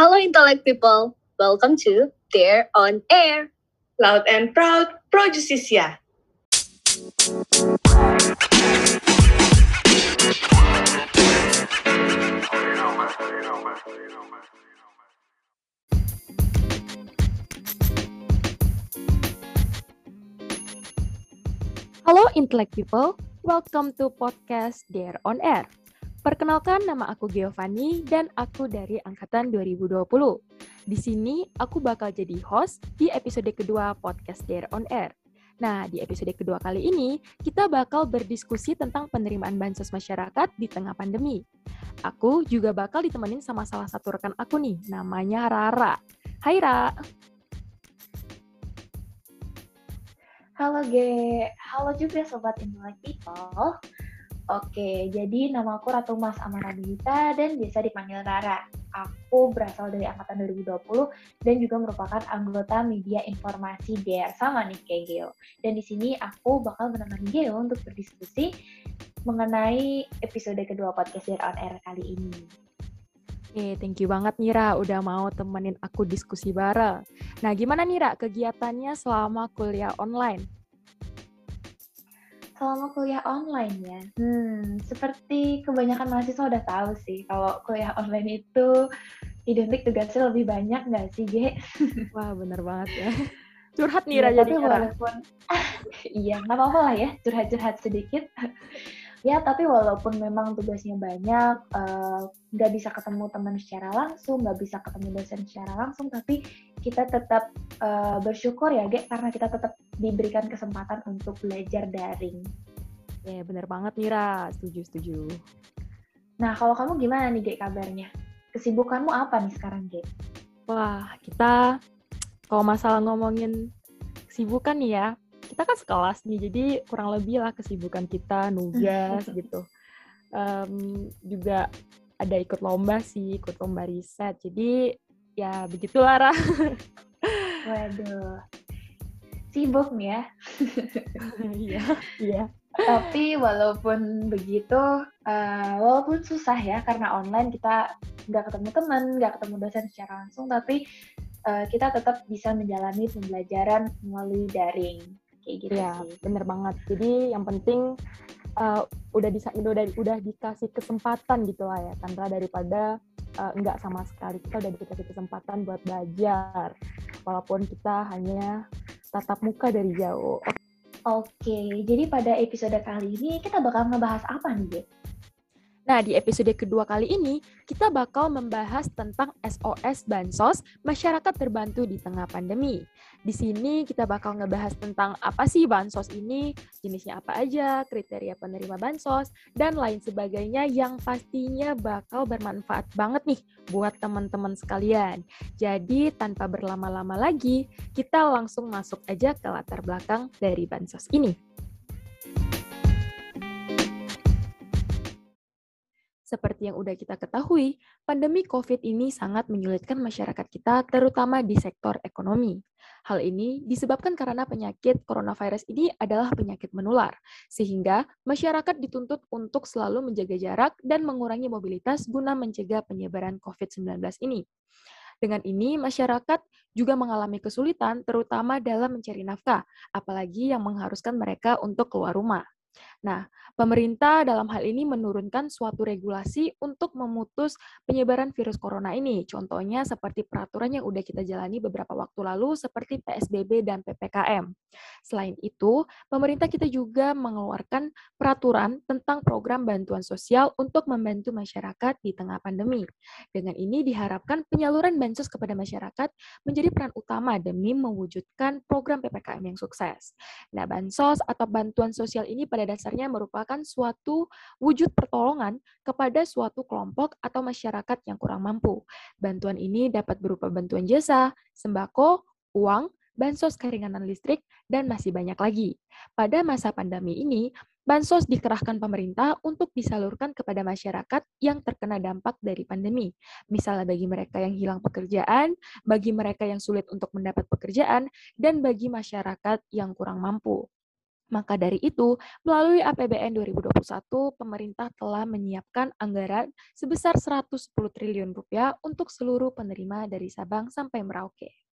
Hello, intellect people. Welcome to Dare on Air. Loud and proud, pro justisia. Halo Intellect People, welcome to podcast Dare on Air. Perkenalkan nama aku Giovanni dan aku dari angkatan 2020. Di sini aku bakal jadi host di episode kedua podcast Dare on Air. Nah, di episode kedua kali ini kita bakal berdiskusi tentang penerimaan bansos masyarakat di tengah pandemi. Aku juga bakal ditemenin sama salah satu rekan aku nih, namanya Rara. Hai Ra. Halo G, halo juga Sobat Intellect People. Oke, jadi nama aku Ratu Mas Amanadita dan biasa dipanggil Rara. Aku berasal dari Angkatan 2020 dan juga merupakan anggota media informasi DR sama nih kayak Geo. Dan di sini aku bakal menemani Geo untuk berdiskusi mengenai episode kedua podcast DR On Air kali ini. Oke, thank you banget Nira udah mau temenin aku diskusi bareng. Nah, gimana Nira kegiatannya selama kuliah online? Selama kuliah online ya, hmm, seperti kebanyakan mahasiswa udah tahu sih, kalau kuliah online itu identik tugasnya lebih banyak nggak sih, Ge? Wah, bener banget ya. Curhat Nira ya, jadi tapi walaupun, iya, nggak apa-apa lah ya, curhat-curhat sedikit. Ya, tapi walaupun memang tugasnya banyak, nggak uh, bisa ketemu teman secara langsung, nggak bisa ketemu dosen secara langsung, tapi kita tetap uh, bersyukur ya, Ge, karena kita tetap diberikan kesempatan untuk belajar daring. Ya, bener banget Mira. Setuju, setuju. Nah, kalau kamu gimana nih, Ge, kabarnya? Kesibukanmu apa nih sekarang, Ge? Wah, kita kalau masalah ngomongin kesibukan nih ya, kita kan sekelas nih, jadi kurang lebih lah kesibukan kita, nugas gitu. Um, juga ada ikut lomba sih, ikut lomba riset. Jadi ya begitulah, Ra. Waduh, sibuk nih ya. Iya, iya. Tapi walaupun begitu, uh, walaupun susah ya karena online kita nggak ketemu teman, nggak ketemu dosen secara langsung, tapi uh, kita tetap bisa menjalani pembelajaran melalui daring kayak gitu ya, sih. bener banget. Jadi yang penting uh, udah bisa udah udah dikasih kesempatan gitu lah ya, Tanpa daripada uh, nggak sama sekali kita udah dikasih kesempatan buat belajar, walaupun kita hanya tatap muka dari jauh. Oke, jadi pada episode kali ini kita bakal ngebahas apa nih, Ge? Nah, di episode kedua kali ini, kita bakal membahas tentang SOS Bansos Masyarakat Terbantu di Tengah Pandemi. Di sini kita bakal ngebahas tentang apa sih Bansos ini, jenisnya apa aja, kriteria penerima Bansos, dan lain sebagainya yang pastinya bakal bermanfaat banget nih buat teman-teman sekalian. Jadi, tanpa berlama-lama lagi, kita langsung masuk aja ke latar belakang dari Bansos ini. Seperti yang udah kita ketahui, pandemi COVID ini sangat menyulitkan masyarakat kita, terutama di sektor ekonomi. Hal ini disebabkan karena penyakit coronavirus ini adalah penyakit menular, sehingga masyarakat dituntut untuk selalu menjaga jarak dan mengurangi mobilitas guna mencegah penyebaran COVID-19 ini. Dengan ini, masyarakat juga mengalami kesulitan, terutama dalam mencari nafkah, apalagi yang mengharuskan mereka untuk keluar rumah. Nah, pemerintah dalam hal ini menurunkan suatu regulasi untuk memutus penyebaran virus corona ini. Contohnya seperti peraturan yang udah kita jalani beberapa waktu lalu seperti PSBB dan PPKM. Selain itu, pemerintah kita juga mengeluarkan peraturan tentang program bantuan sosial untuk membantu masyarakat di tengah pandemi. Dengan ini diharapkan penyaluran bansos kepada masyarakat menjadi peran utama demi mewujudkan program PPKM yang sukses. Nah, bansos atau bantuan sosial ini pada dasarnya merupakan suatu wujud pertolongan kepada suatu kelompok atau masyarakat yang kurang mampu. Bantuan ini dapat berupa bantuan jasa, sembako, uang, bansos keringanan listrik, dan masih banyak lagi. Pada masa pandemi ini, bansos dikerahkan pemerintah untuk disalurkan kepada masyarakat yang terkena dampak dari pandemi. Misalnya bagi mereka yang hilang pekerjaan, bagi mereka yang sulit untuk mendapat pekerjaan, dan bagi masyarakat yang kurang mampu. Maka dari itu, melalui APBN 2021, pemerintah telah menyiapkan anggaran sebesar 110 triliun rupiah untuk seluruh penerima dari Sabang sampai Merauke.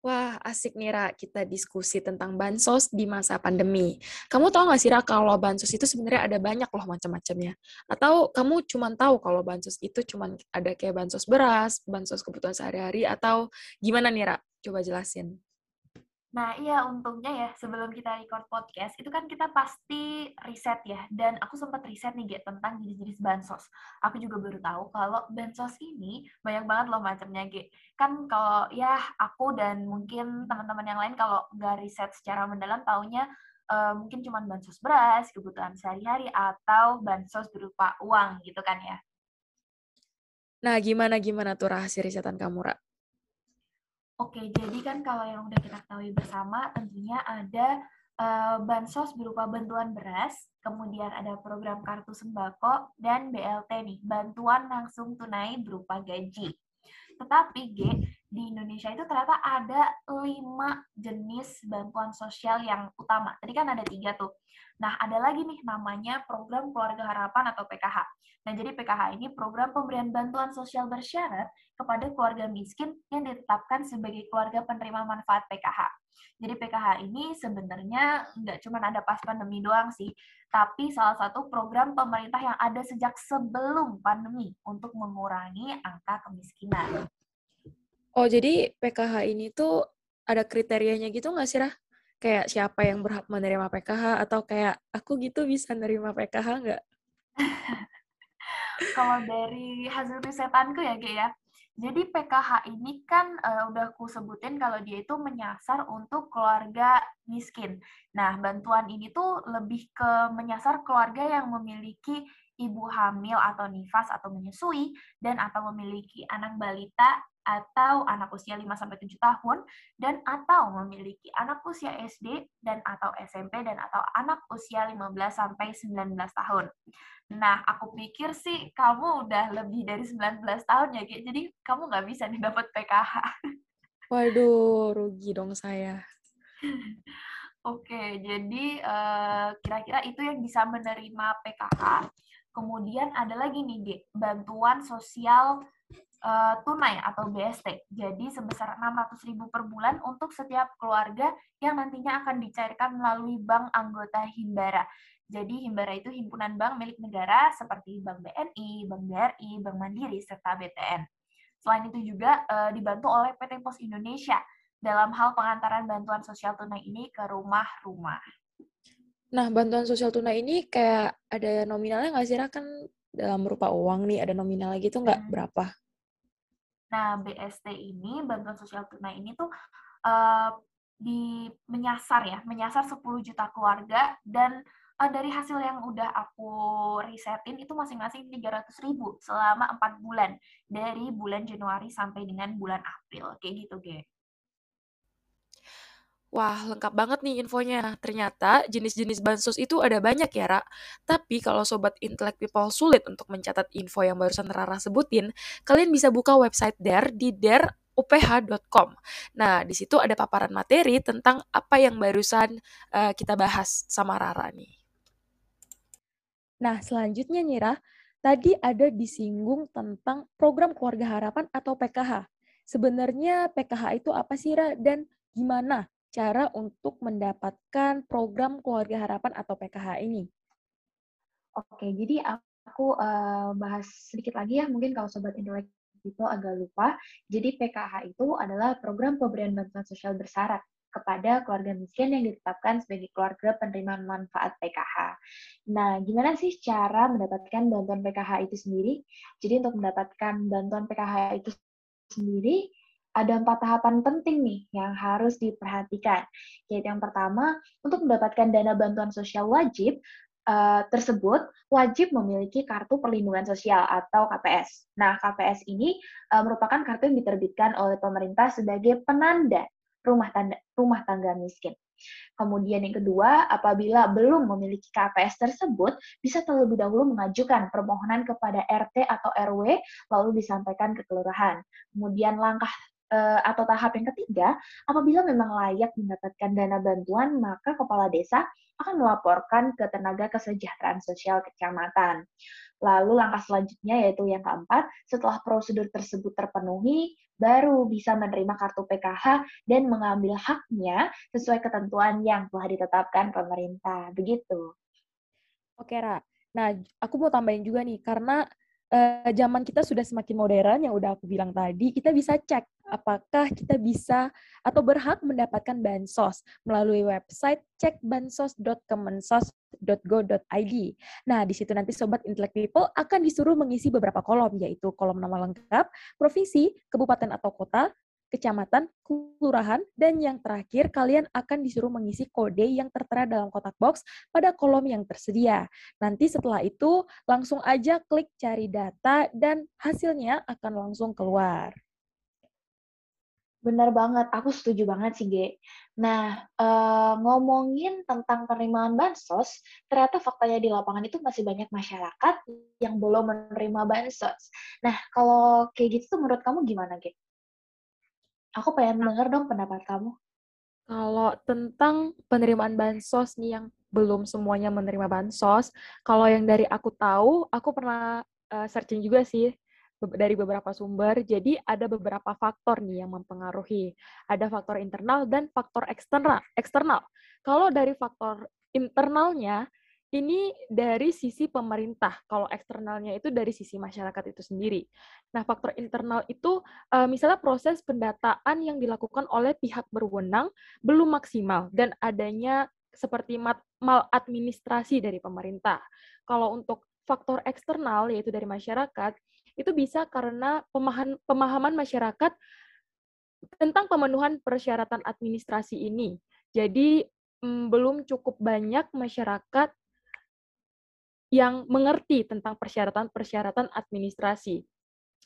Wah, asik nih, Ra, kita diskusi tentang bansos di masa pandemi. Kamu tahu nggak sih, Ra, kalau bansos itu sebenarnya ada banyak loh macam-macamnya? Atau kamu cuma tahu kalau bansos itu cuma ada kayak bansos beras, bansos kebutuhan sehari-hari, atau gimana nih, Ra? Coba jelasin. Nah, iya untungnya ya sebelum kita record podcast itu kan kita pasti riset ya. Dan aku sempat riset nih Ge tentang jenis-jenis bansos. Aku juga baru tahu kalau bansos ini banyak banget loh macamnya Ge. Kan kalau ya aku dan mungkin teman-teman yang lain kalau nggak riset secara mendalam taunya uh, mungkin cuma bansos beras, kebutuhan sehari-hari atau bansos berupa uang gitu kan ya. Nah, gimana gimana tuh rahasia risetan kamu, Ra? Oke, jadi kan kalau yang udah kita ketahui bersama, tentunya ada uh, bansos berupa bantuan beras, kemudian ada program kartu sembako, dan BLT nih, bantuan langsung tunai berupa gaji. Tetapi G, di Indonesia itu ternyata ada lima jenis bantuan sosial yang utama. Tadi kan ada tiga tuh. Nah, ada lagi nih namanya Program Keluarga Harapan atau PKH. Nah, jadi PKH ini program pemberian bantuan sosial bersyarat kepada keluarga miskin yang ditetapkan sebagai keluarga penerima manfaat PKH. Jadi PKH ini sebenarnya nggak cuma ada pas pandemi doang sih, tapi salah satu program pemerintah yang ada sejak sebelum pandemi untuk mengurangi angka kemiskinan. Oh, jadi PKH ini tuh ada kriterianya gitu nggak sih, Rah? kayak siapa yang berhak menerima PKH atau kayak aku gitu bisa menerima PKH nggak? Kalau dari hasil risetanku ya, Ge ya. Jadi PKH ini kan uh, udah aku sebutin kalau dia itu menyasar untuk keluarga miskin. Nah, bantuan ini tuh lebih ke menyasar keluarga yang memiliki ibu hamil atau nifas atau menyusui dan atau memiliki anak balita atau anak usia 5 sampai 7 tahun dan atau memiliki anak usia SD dan atau SMP dan atau anak usia 15 sampai 19 tahun. Nah, aku pikir sih kamu udah lebih dari 19 tahun ya, Ki. Jadi kamu nggak bisa nih dapat PKH. Waduh, rugi dong saya. Oke, jadi eh, kira-kira uh, itu yang bisa menerima PKH. Kemudian ada lagi nih, Ge, bantuan sosial uh, tunai atau BST. Jadi sebesar 600.000 per bulan untuk setiap keluarga yang nantinya akan dicairkan melalui bank anggota Himbara. Jadi Himbara itu himpunan bank milik negara seperti Bank BNI, Bank BRI, Bank Mandiri, serta BTN. Selain itu juga uh, dibantu oleh PT Pos Indonesia dalam hal pengantaran bantuan sosial tunai ini ke rumah-rumah. Nah, bantuan sosial tunai ini kayak ada nominalnya nggak sih, Kan dalam berupa uang nih, ada nominalnya gitu nggak? Hmm. Berapa? Nah, BST ini, bantuan sosial tunai ini tuh uh, di menyasar ya, menyasar 10 juta keluarga dan uh, dari hasil yang udah aku risetin itu masing-masing 300 ribu selama 4 bulan dari bulan Januari sampai dengan bulan April kayak gitu, Ge. Wah, lengkap banget nih infonya. Ternyata jenis-jenis bansos itu ada banyak ya, Ra. Tapi kalau sobat intelek people sulit untuk mencatat info yang barusan Rara sebutin, kalian bisa buka website DARE di daruph.com. Nah, di situ ada paparan materi tentang apa yang barusan uh, kita bahas sama Rara nih. Nah, selanjutnya nih, Ra, tadi ada disinggung tentang program keluarga harapan atau PKH. Sebenarnya PKH itu apa sih, Ra? Dan gimana cara untuk mendapatkan program keluarga harapan atau PKH ini? Oke, jadi aku uh, bahas sedikit lagi ya, mungkin kalau sobat intelek itu agak lupa. Jadi PKH itu adalah program pemberian bantuan sosial bersyarat kepada keluarga miskin yang ditetapkan sebagai keluarga penerima manfaat PKH. Nah, gimana sih cara mendapatkan bantuan PKH itu sendiri? Jadi untuk mendapatkan bantuan PKH itu sendiri, ada empat tahapan penting nih yang harus diperhatikan. Yaitu yang pertama, untuk mendapatkan dana bantuan sosial wajib uh, tersebut wajib memiliki kartu perlindungan sosial atau KPS. Nah, KPS ini uh, merupakan kartu yang diterbitkan oleh pemerintah sebagai penanda rumah tanda, rumah tangga miskin. Kemudian yang kedua, apabila belum memiliki KPS tersebut, bisa terlebih dahulu mengajukan permohonan kepada RT atau RW, lalu disampaikan ke kelurahan. Kemudian langkah uh, atau tahap yang ketiga, apabila memang layak mendapatkan dana bantuan, maka kepala desa akan melaporkan ke tenaga kesejahteraan sosial kecamatan. Lalu langkah selanjutnya yaitu yang keempat, setelah prosedur tersebut terpenuhi, baru bisa menerima kartu PKH dan mengambil haknya sesuai ketentuan yang telah ditetapkan pemerintah. Begitu. Oke, Ra. Nah, aku mau tambahin juga nih, karena uh, zaman kita sudah semakin modern yang udah aku bilang tadi, kita bisa cek apakah kita bisa atau berhak mendapatkan bansos melalui website cekbansos.kemensos.go.id. Nah, di situ nanti sobat Intellect People akan disuruh mengisi beberapa kolom yaitu kolom nama lengkap, provinsi, kabupaten atau kota, kecamatan, kelurahan, dan yang terakhir kalian akan disuruh mengisi kode yang tertera dalam kotak box pada kolom yang tersedia. Nanti setelah itu langsung aja klik cari data dan hasilnya akan langsung keluar. Benar banget, aku setuju banget sih, Ge. Nah, uh, ngomongin tentang penerimaan bansos, ternyata faktanya di lapangan itu masih banyak masyarakat yang belum menerima bansos. Nah, kalau kayak gitu menurut kamu gimana, Ge? Aku pengen denger dong pendapat kamu. Kalau tentang penerimaan bansos nih yang belum semuanya menerima bansos, kalau yang dari aku tahu, aku pernah uh, searching juga sih dari beberapa sumber. Jadi ada beberapa faktor nih yang mempengaruhi. Ada faktor internal dan faktor eksternal. Eksternal. Kalau dari faktor internalnya ini dari sisi pemerintah. Kalau eksternalnya itu dari sisi masyarakat itu sendiri. Nah, faktor internal itu uh, misalnya proses pendataan yang dilakukan oleh pihak berwenang belum maksimal dan adanya seperti maladministrasi dari pemerintah. Kalau untuk faktor eksternal yaitu dari masyarakat itu bisa karena pemahaman, pemahaman masyarakat tentang pemenuhan persyaratan administrasi ini. Jadi mm, belum cukup banyak masyarakat yang mengerti tentang persyaratan-persyaratan administrasi.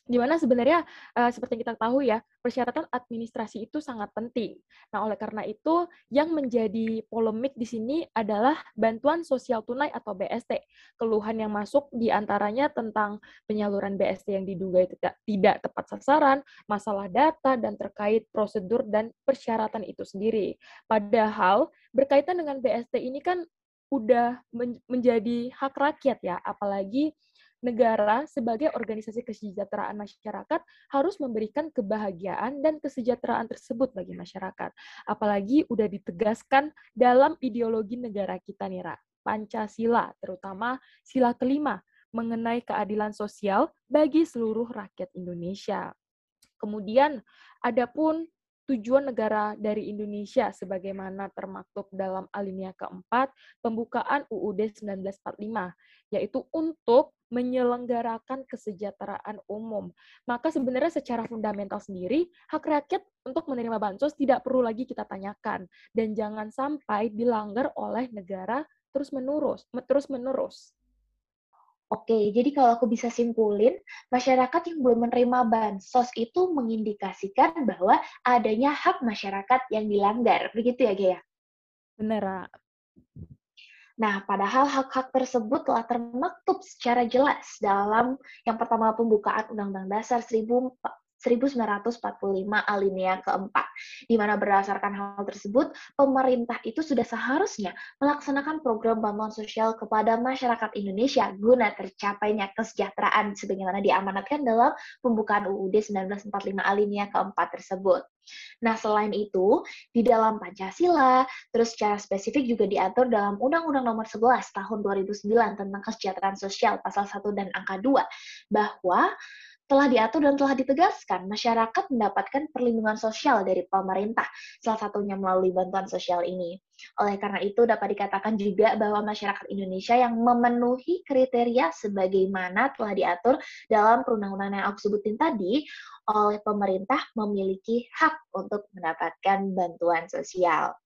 Di mana sebenarnya uh, seperti yang kita tahu ya, persyaratan administrasi itu sangat penting. Nah, oleh karena itu yang menjadi polemik di sini adalah bantuan sosial tunai atau BST. Keluhan yang masuk di antaranya tentang penyaluran BST yang diduga tidak, tidak tepat sasaran, masalah data, dan terkait prosedur dan persyaratan itu sendiri. Padahal berkaitan dengan BST ini kan udah men menjadi hak rakyat ya, apalagi negara sebagai organisasi kesejahteraan masyarakat harus memberikan kebahagiaan dan kesejahteraan tersebut bagi masyarakat. Apalagi udah ditegaskan dalam ideologi negara kita nih, Ra. Pancasila, terutama sila kelima, mengenai keadilan sosial bagi seluruh rakyat Indonesia. Kemudian, adapun tujuan negara dari Indonesia sebagaimana termaktub dalam alinea keempat pembukaan UUD 1945, yaitu untuk menyelenggarakan kesejahteraan umum. Maka sebenarnya secara fundamental sendiri, hak rakyat untuk menerima bansos tidak perlu lagi kita tanyakan. Dan jangan sampai dilanggar oleh negara terus-menerus. Terus-menerus. Oke, jadi kalau aku bisa simpulin, masyarakat yang belum menerima bansos itu mengindikasikan bahwa adanya hak masyarakat yang dilanggar. Begitu ya, Gaya? Benar. Nah, padahal hak-hak tersebut telah termaktub secara jelas dalam yang pertama pembukaan Undang-Undang Dasar 1945 alinea keempat, di mana berdasarkan hal tersebut, pemerintah itu sudah seharusnya melaksanakan program bantuan sosial kepada masyarakat Indonesia guna tercapainya kesejahteraan sebagaimana diamanatkan dalam pembukaan UUD 1945 alinea keempat tersebut. Nah, selain itu, di dalam Pancasila, terus secara spesifik juga diatur dalam Undang-Undang Nomor 11 Tahun 2009 tentang Kesejahteraan Sosial Pasal 1 dan Angka 2 bahwa telah diatur dan telah ditegaskan masyarakat mendapatkan perlindungan sosial dari pemerintah, salah satunya melalui bantuan sosial ini. Oleh karena itu, dapat dikatakan juga bahwa masyarakat Indonesia yang memenuhi kriteria sebagaimana telah diatur dalam perundang-undangan yang aku sebutin tadi, oleh pemerintah memiliki hak untuk mendapatkan bantuan sosial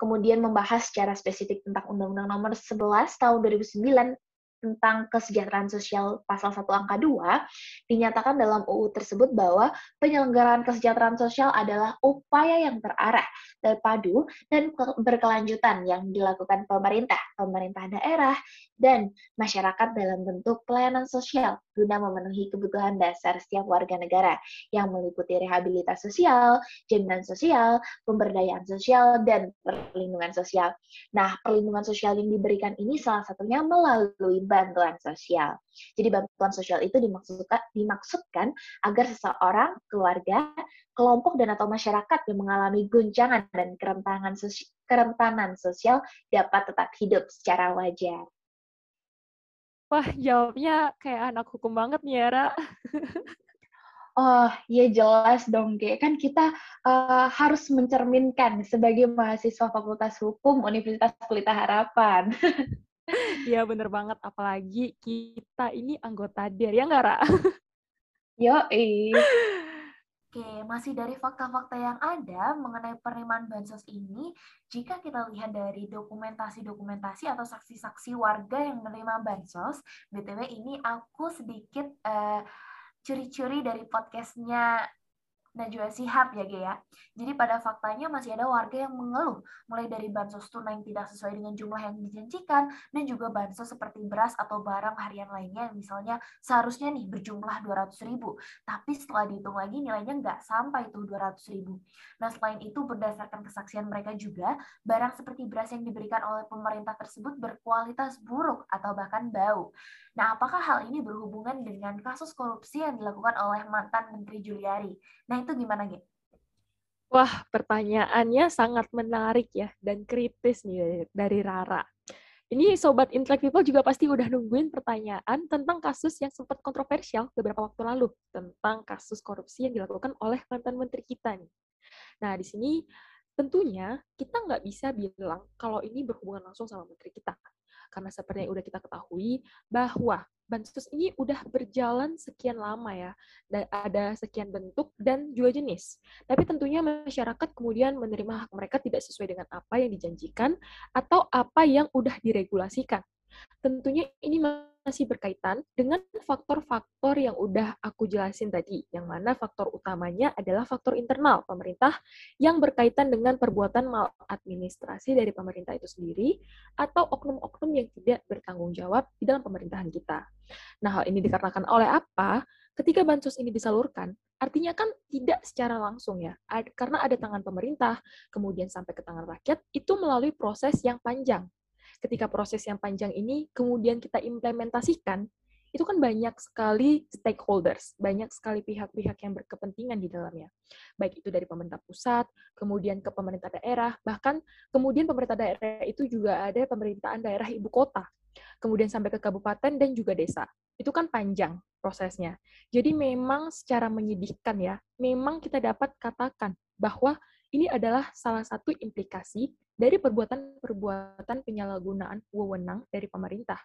kemudian membahas secara spesifik tentang Undang-Undang Nomor 11 Tahun 2009 tentang kesejahteraan sosial pasal 1 angka 2, dinyatakan dalam UU tersebut bahwa penyelenggaraan kesejahteraan sosial adalah upaya yang terarah, terpadu, dan berkelanjutan yang dilakukan pemerintah, pemerintah daerah, dan masyarakat dalam bentuk pelayanan sosial guna memenuhi kebutuhan dasar setiap warga negara yang meliputi rehabilitasi sosial, jaminan sosial, pemberdayaan sosial, dan perlindungan sosial. Nah, perlindungan sosial yang diberikan ini salah satunya melalui bantuan sosial. Jadi bantuan sosial itu dimaksudkan, dimaksudkan agar seseorang, keluarga, kelompok dan atau masyarakat yang mengalami guncangan dan kerentanan sosial, kerentanan sosial dapat tetap hidup secara wajar. Wah, jawabnya kayak anak hukum banget nih, oh, ya jelas dong, Ge. Kan kita uh, harus mencerminkan sebagai mahasiswa Fakultas Hukum Universitas Pelita Harapan. Iya, bener banget. Apalagi kita ini anggota DER, ya nggak, Ra? Yo, eh. Oke, masih dari fakta-fakta yang ada mengenai penerimaan bansos ini, jika kita lihat dari dokumentasi-dokumentasi atau saksi-saksi warga yang menerima bansos, BTW ini aku sedikit uh, curi-curi dari podcastnya Najwa Sihab ya, ya. Jadi pada faktanya masih ada warga yang mengeluh, mulai dari bansos tunai yang tidak sesuai dengan jumlah yang dijanjikan, dan juga bansos seperti beras atau barang harian lainnya yang misalnya seharusnya nih berjumlah 200 ribu, tapi setelah dihitung lagi nilainya nggak sampai tuh 200 ribu. Nah selain itu berdasarkan kesaksian mereka juga, barang seperti beras yang diberikan oleh pemerintah tersebut berkualitas buruk atau bahkan bau. Nah, apakah hal ini berhubungan dengan kasus korupsi yang dilakukan oleh mantan Menteri Juliari? Nah, itu gimana, Ge? Wah, pertanyaannya sangat menarik ya, dan kritis nih dari Rara. Ini Sobat Intellect People juga pasti udah nungguin pertanyaan tentang kasus yang sempat kontroversial beberapa waktu lalu, tentang kasus korupsi yang dilakukan oleh mantan menteri kita nih. Nah, di sini tentunya kita nggak bisa bilang kalau ini berhubungan langsung sama menteri kita karena seperti yang udah kita ketahui bahwa bansos ini udah berjalan sekian lama ya, dan ada sekian bentuk dan juga jenis. Tapi tentunya masyarakat kemudian menerima hak mereka tidak sesuai dengan apa yang dijanjikan atau apa yang udah diregulasikan. Tentunya ini masih berkaitan dengan faktor-faktor yang udah aku jelasin tadi, yang mana faktor utamanya adalah faktor internal pemerintah yang berkaitan dengan perbuatan maladministrasi dari pemerintah itu sendiri atau oknum-oknum yang tidak bertanggung jawab di dalam pemerintahan kita. Nah, hal ini dikarenakan oleh apa? Ketika bansos ini disalurkan, artinya kan tidak secara langsung ya, karena ada tangan pemerintah, kemudian sampai ke tangan rakyat, itu melalui proses yang panjang, ketika proses yang panjang ini kemudian kita implementasikan, itu kan banyak sekali stakeholders, banyak sekali pihak-pihak yang berkepentingan di dalamnya. Baik itu dari pemerintah pusat, kemudian ke pemerintah daerah, bahkan kemudian pemerintah daerah itu juga ada pemerintahan daerah ibu kota, kemudian sampai ke kabupaten dan juga desa. Itu kan panjang prosesnya. Jadi memang secara menyedihkan ya, memang kita dapat katakan bahwa ini adalah salah satu implikasi dari perbuatan-perbuatan penyalahgunaan wewenang dari pemerintah.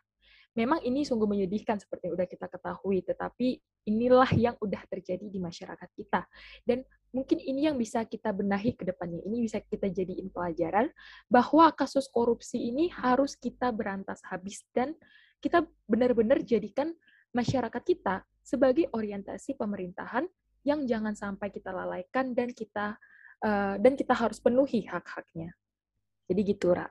Memang ini sungguh menyedihkan seperti yang sudah kita ketahui, tetapi inilah yang sudah terjadi di masyarakat kita. Dan mungkin ini yang bisa kita benahi ke depannya. Ini bisa kita jadiin pelajaran bahwa kasus korupsi ini harus kita berantas habis dan kita benar-benar jadikan masyarakat kita sebagai orientasi pemerintahan yang jangan sampai kita lalaikan dan kita uh, dan kita harus penuhi hak-haknya. Jadi gitu, Ra.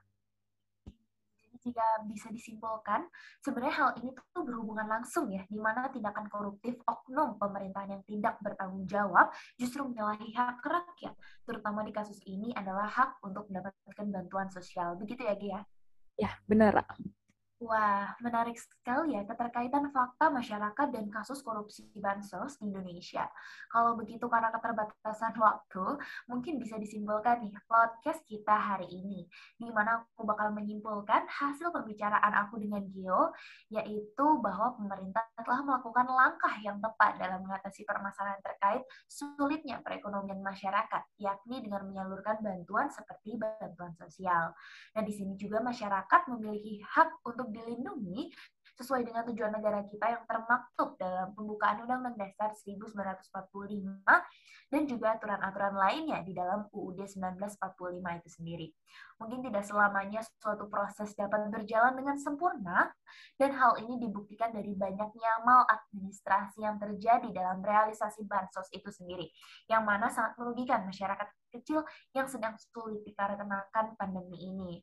Jika bisa disimpulkan, sebenarnya hal ini tuh berhubungan langsung ya, di mana tindakan koruptif oknum pemerintahan yang tidak bertanggung jawab justru menyalahi hak rakyat, terutama di kasus ini adalah hak untuk mendapatkan bantuan sosial. Begitu ya, Gia? Ya, benar, Ra. Wah, menarik sekali ya keterkaitan fakta masyarakat dan kasus korupsi bansos di Indonesia. Kalau begitu karena keterbatasan waktu, mungkin bisa disimpulkan nih podcast kita hari ini, di mana aku bakal menyimpulkan hasil pembicaraan aku dengan Gio, yaitu bahwa pemerintah telah melakukan langkah yang tepat dalam mengatasi permasalahan terkait sulitnya perekonomian masyarakat, yakni dengan menyalurkan bantuan seperti bantuan sosial. Nah, di sini juga masyarakat memiliki hak untuk dilindungi sesuai dengan tujuan negara kita yang termaktub dalam pembukaan Undang-Undang Dasar 1945 dan juga aturan-aturan lainnya di dalam UUD 1945 itu sendiri. Mungkin tidak selamanya suatu proses dapat berjalan dengan sempurna, dan hal ini dibuktikan dari banyaknya maladministrasi yang terjadi dalam realisasi bansos itu sendiri, yang mana sangat merugikan masyarakat kecil yang sedang sulit dikarenakan pandemi ini.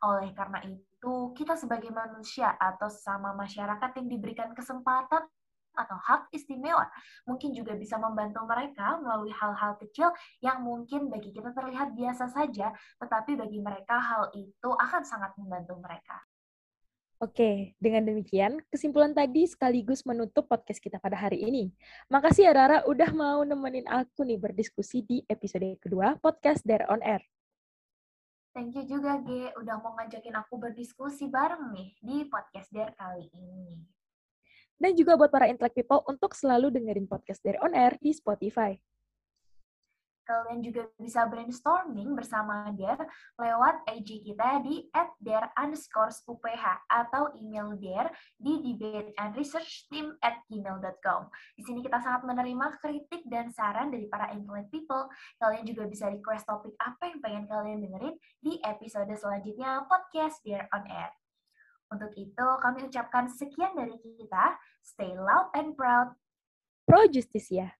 Oleh karena itu, kita sebagai manusia atau sesama masyarakat yang diberikan kesempatan atau hak istimewa mungkin juga bisa membantu mereka melalui hal-hal kecil yang mungkin bagi kita terlihat biasa saja, tetapi bagi mereka hal itu akan sangat membantu mereka. Oke, dengan demikian, kesimpulan tadi sekaligus menutup podcast kita pada hari ini. Makasih ya Rara udah mau nemenin aku nih berdiskusi di episode kedua podcast Dare on Air. Thank you juga, G, udah mau ngajakin aku berdiskusi bareng nih di podcast Dare kali ini. Dan juga buat para intellect people untuk selalu dengerin podcast Dare on Air di Spotify. Kalian juga bisa brainstorming bersama Dare lewat IG kita di @dare underscore UPH atau email Dare di debate and research team at gmail.com. Di sini kita sangat menerima kritik dan saran dari para intellect people. Kalian juga bisa request topik apa yang pengen kalian dengerin di episode selanjutnya podcast Dare on Air. Untuk itu, kami ucapkan sekian dari kita. Stay loud and proud. Pro Justisia.